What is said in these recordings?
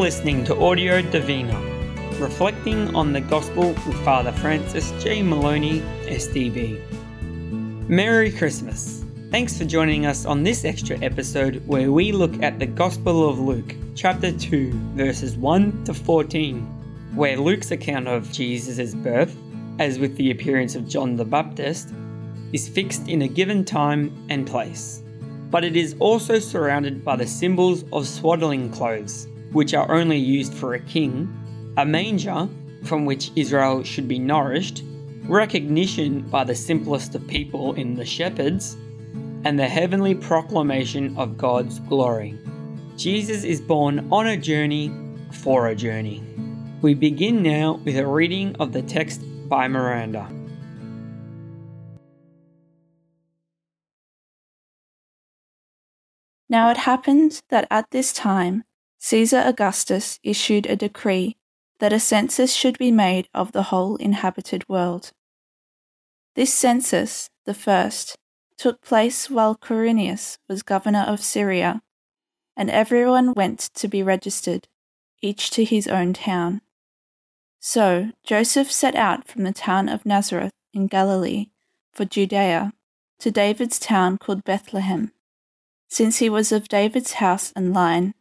listening to Audio Divina, reflecting on the Gospel with Father Francis J. Moloney, SDB. Merry Christmas! Thanks for joining us on this extra episode where we look at the Gospel of Luke, chapter 2, verses 1 to 14, where Luke's account of Jesus' birth, as with the appearance of John the Baptist, is fixed in a given time and place. But it is also surrounded by the symbols of swaddling clothes, which are only used for a king, a manger, from which Israel should be nourished, recognition by the simplest of people in the shepherds, and the heavenly proclamation of God's glory. Jesus is born on a journey for a journey. We begin now with a reading of the text by Miranda. Now it happened that at this time Caesar Augustus issued a decree that a census should be made of the whole inhabited world. This census, the first, took place while Quirinius was governor of Syria, and everyone went to be registered, each to his own town. So Joseph set out from the town of Nazareth in Galilee for Judea to David's town called Bethlehem since he was of David's house and line,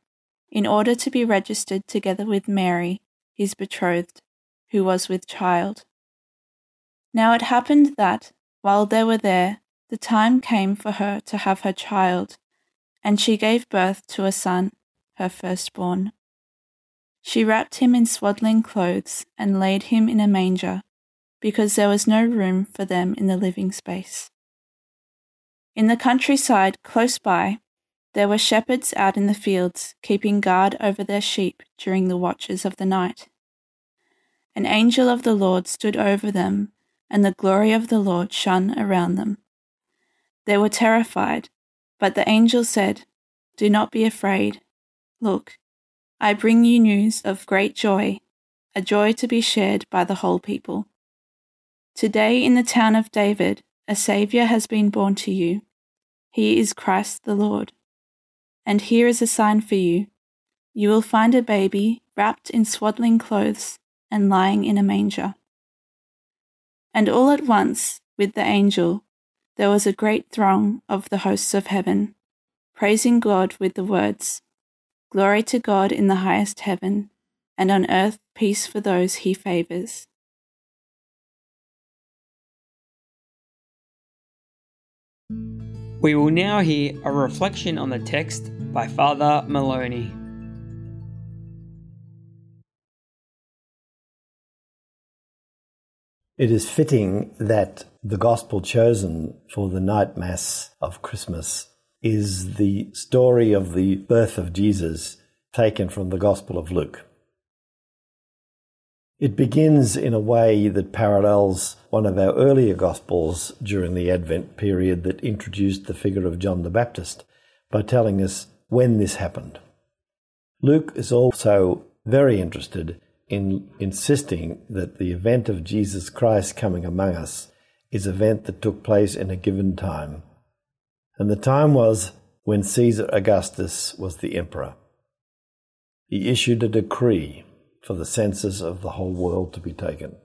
in order to be registered together with Mary, his betrothed, who was with child. Now it happened that, while they were there, the time came for her to have her child, and she gave birth to a son, her firstborn. She wrapped him in swaddling clothes and laid him in a manger, because there was no room for them in the living space. In the countryside close by, there were shepherds out in the fields, keeping guard over their sheep during the watches of the night. An angel of the Lord stood over them, and the glory of the Lord shone around them. They were terrified, but the angel said, Do not be afraid. Look, I bring you news of great joy, a joy to be shared by the whole people. Today in the town of David, a Saviour has been born to you. He is Christ the Lord. And here is a sign for you you will find a baby wrapped in swaddling clothes and lying in a manger. And all at once, with the angel, there was a great throng of the hosts of heaven, praising God with the words Glory to God in the highest heaven, and on earth peace for those he favours. We will now hear a reflection on the text by Father Moloney. It is fitting that the gospel chosen for the night mass of Christmas is the story of the birth of Jesus taken from the Gospel of Luke. It begins in a way that parallels one of our earlier Gospels during the Advent period that introduced the figure of John the Baptist by telling us when this happened. Luke is also very interested in insisting that the event of Jesus Christ coming among us is an event that took place in a given time. And the time was when Caesar Augustus was the emperor. He issued a decree for the census of the whole world to be taken.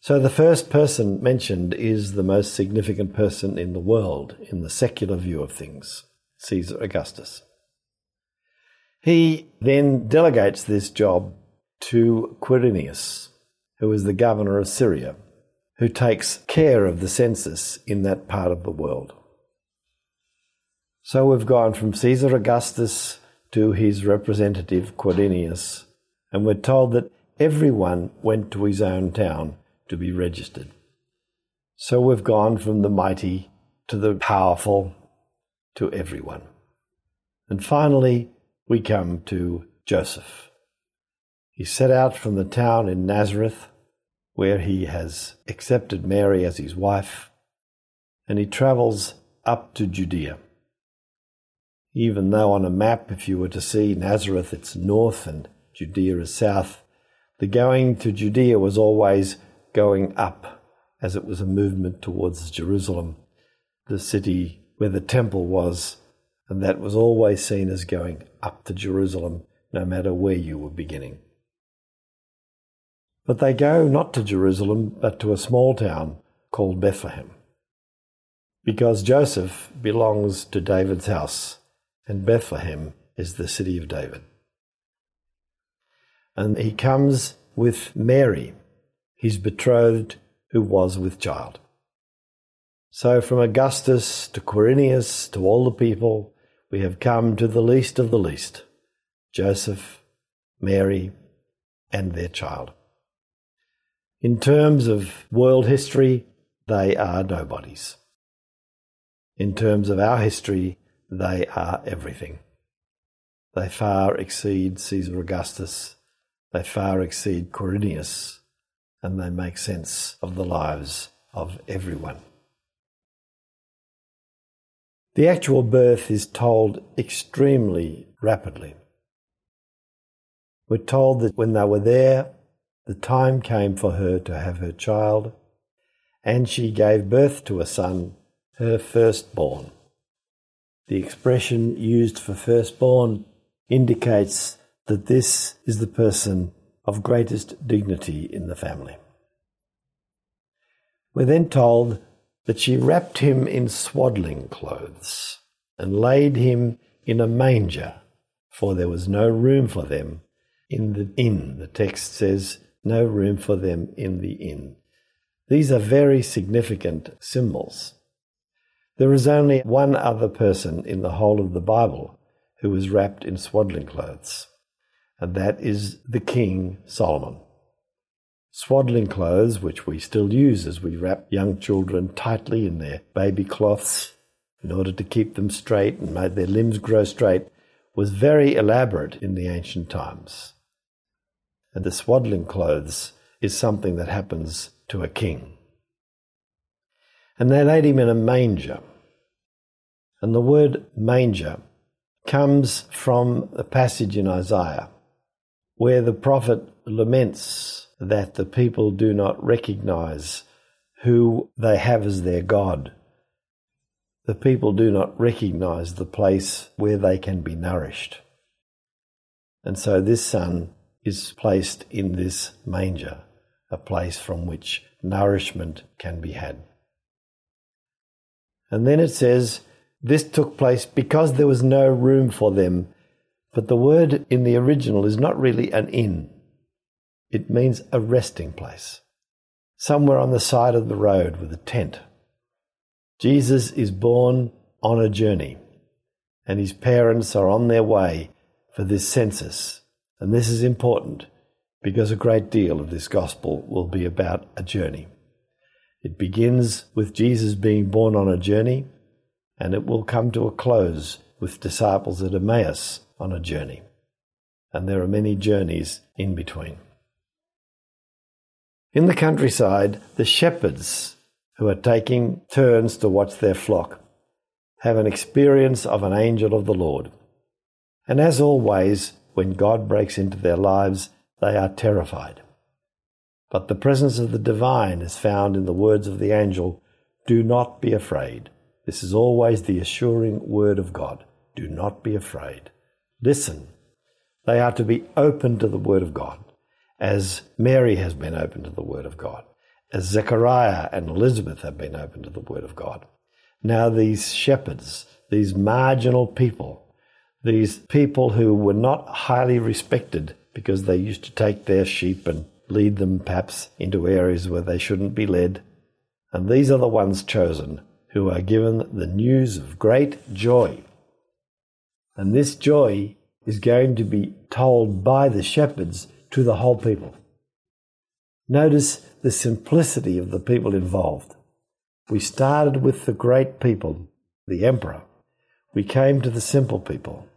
So the first person mentioned is the most significant person in the world in the secular view of things, Caesar Augustus. He then delegates this job to Quirinius, who is the governor of Syria, who takes care of the census in that part of the world. So we've gone from Caesar Augustus to his representative Quirinius, and we're told that everyone went to his own town to be registered. So we've gone from the mighty to the powerful to everyone. And finally, we come to Joseph. He set out from the town in Nazareth, where he has accepted Mary as his wife, and he travels up to Judea even though on a map, if you were to see Nazareth, it's north and Judea is south, the going to Judea was always going up, as it was a movement towards Jerusalem, the city where the temple was, and that was always seen as going up to Jerusalem no matter where you were beginning. But they go not to Jerusalem, but to a small town called Bethlehem. Because Joseph belongs to David's house, and Bethlehem is the city of David. And he comes with Mary, his betrothed, who was with child. So from Augustus to Quirinius to all the people, we have come to the least of the least Joseph, Mary, and their child. In terms of world history, they are nobodies. In terms of our history, they are everything. They far exceed Caesar Augustus, they far exceed Quirinius, and they make sense of the lives of everyone. The actual birth is told extremely rapidly. We're told that when they were there, the time came for her to have her child, and she gave birth to a son, her firstborn. The expression used for firstborn indicates that this is the person of greatest dignity in the family. We're then told that she wrapped him in swaddling clothes and laid him in a manger, for there was no room for them in the inn. The text says, no room for them in the inn. These are very significant symbols. There is only one other person in the whole of the Bible who was wrapped in swaddling clothes, and that is the King Solomon. Swaddling clothes, which we still use as we wrap young children tightly in their baby cloths in order to keep them straight and make their limbs grow straight, was very elaborate in the ancient times. And the swaddling clothes is something that happens to a king. And they laid him in a manger. And the word manger comes from a passage in Isaiah where the prophet laments that the people do not recognize who they have as their God. The people do not recognize the place where they can be nourished. And so this son is placed in this manger, a place from which nourishment can be had. And then it says, this took place because there was no room for them. But the word in the original is not really an inn, it means a resting place, somewhere on the side of the road with a tent. Jesus is born on a journey, and his parents are on their way for this census. And this is important because a great deal of this gospel will be about a journey. It begins with Jesus being born on a journey and it will come to a close with disciples at Emmaus on a journey. And there are many journeys in between. In the countryside, the shepherds who are taking turns to watch their flock have an experience of an angel of the Lord. And as always, when God breaks into their lives, they are terrified. But the presence of the divine is found in the words of the angel Do not be afraid. This is always the assuring word of God. Do not be afraid. Listen. They are to be open to the word of God, as Mary has been open to the word of God, as Zechariah and Elizabeth have been open to the word of God. Now, these shepherds, these marginal people, these people who were not highly respected because they used to take their sheep and lead them perhaps into areas where they shouldn't be led. And these are the ones chosen who are given the news of great joy. And this joy is going to be told by the shepherds to the whole people. Notice the simplicity of the people involved. We started with the great people, the emperor. We came to the simple people,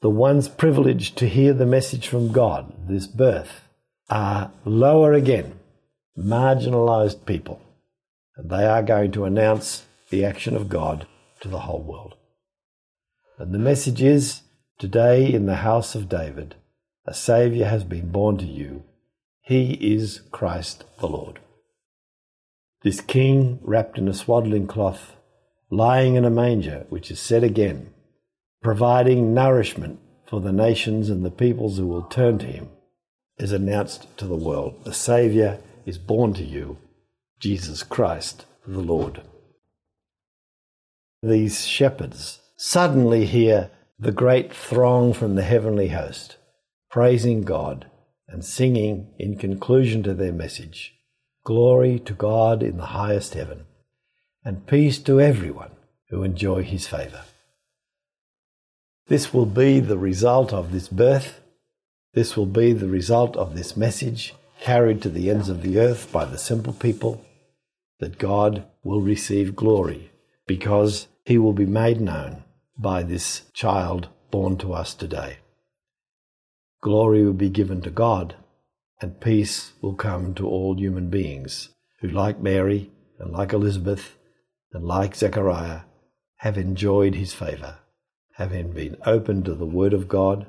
the ones privileged to hear the message from God, this birth, are lower again, marginalized people and they are going to announce the action of God to the whole world. And the message is today in the house of David, a Saviour has been born to you. He is Christ the Lord. This king, wrapped in a swaddling cloth, lying in a manger, which is said again, providing nourishment for the nations and the peoples who will turn to him, is announced to the world. The Saviour is born to you, Jesus Christ the Lord. These shepherds suddenly hear the great throng from the heavenly host, praising God and singing in conclusion to their message Glory to God in the highest heaven, and peace to everyone who enjoy his favour. This will be the result of this birth. This will be the result of this message carried to the ends of the earth by the simple people that God will receive glory because he will be made known by this child born to us today. Glory will be given to God, and peace will come to all human beings who, like Mary and like Elizabeth and like Zechariah, have enjoyed his favour, having been open to the word of God,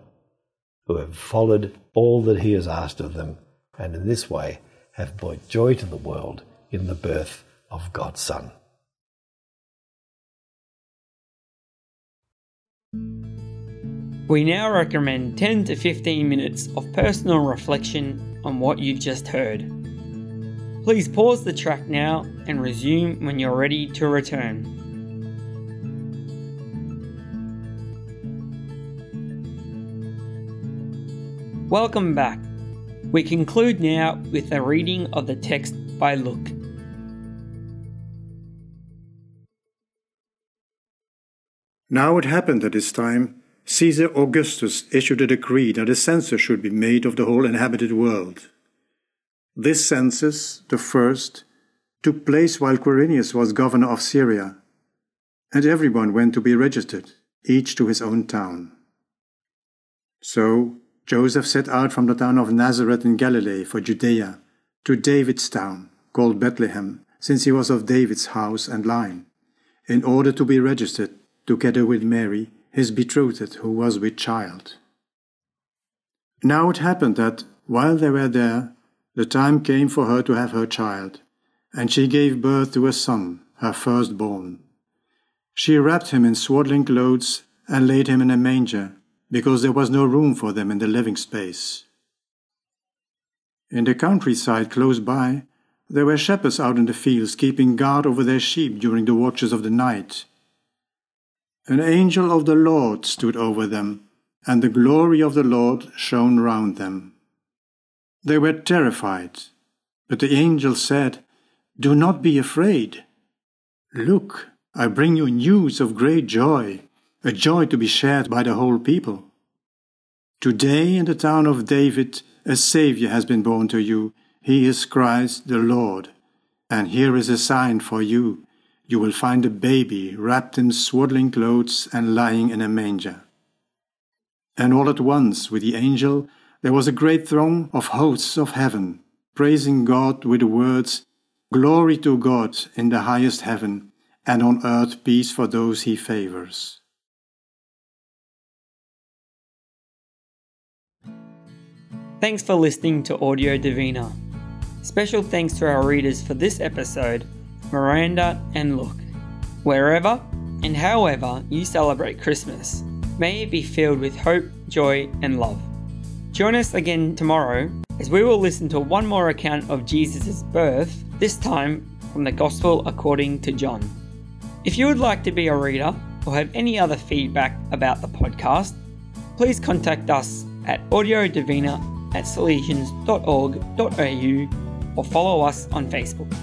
who have followed all that he has asked of them, and in this way have brought joy to the world in the birth of God's Son. We now recommend 10 to 15 minutes of personal reflection on what you've just heard. Please pause the track now and resume when you're ready to return. Welcome back. We conclude now with a reading of the text by Luc. Now it happened at this time Caesar Augustus issued a decree that a census should be made of the whole inhabited world. This census, the first, took place while Quirinius was governor of Syria, and everyone went to be registered, each to his own town. So Joseph set out from the town of Nazareth in Galilee for Judea, to David's town, called Bethlehem, since he was of David's house and line, in order to be registered together with Mary his betrothed who was with child. Now it happened that, while they were there, the time came for her to have her child, and she gave birth to a son, her firstborn. She wrapped him in swaddling clothes and laid him in a manger, because there was no room for them in the living space. In the countryside close by, there were shepherds out in the fields keeping guard over their sheep during the watches of the night. An angel of the Lord stood over them, and the glory of the Lord shone round them. They were terrified, but the angel said, Do not be afraid. Look, I bring you news of great joy, a joy to be shared by the whole people. Today in the town of David a Saviour has been born to you. He is Christ the Lord. And here is a sign for you you will find a baby wrapped in swaddling clothes and lying in a manger. And all at once, with the angel, there was a great throng of hosts of heaven, praising God with the words, Glory to God in the highest heaven, and on earth peace for those he favors. Thanks for listening to Audio Divina. Special thanks to our readers for this episode Miranda, and Luc. Wherever and however you celebrate Christmas, may it be filled with hope, joy, and love. Join us again tomorrow as we will listen to one more account of Jesus' birth, this time from the Gospel according to John. If you would like to be a reader or have any other feedback about the podcast, please contact us at audiodivina at salesians.org.au or follow us on Facebook.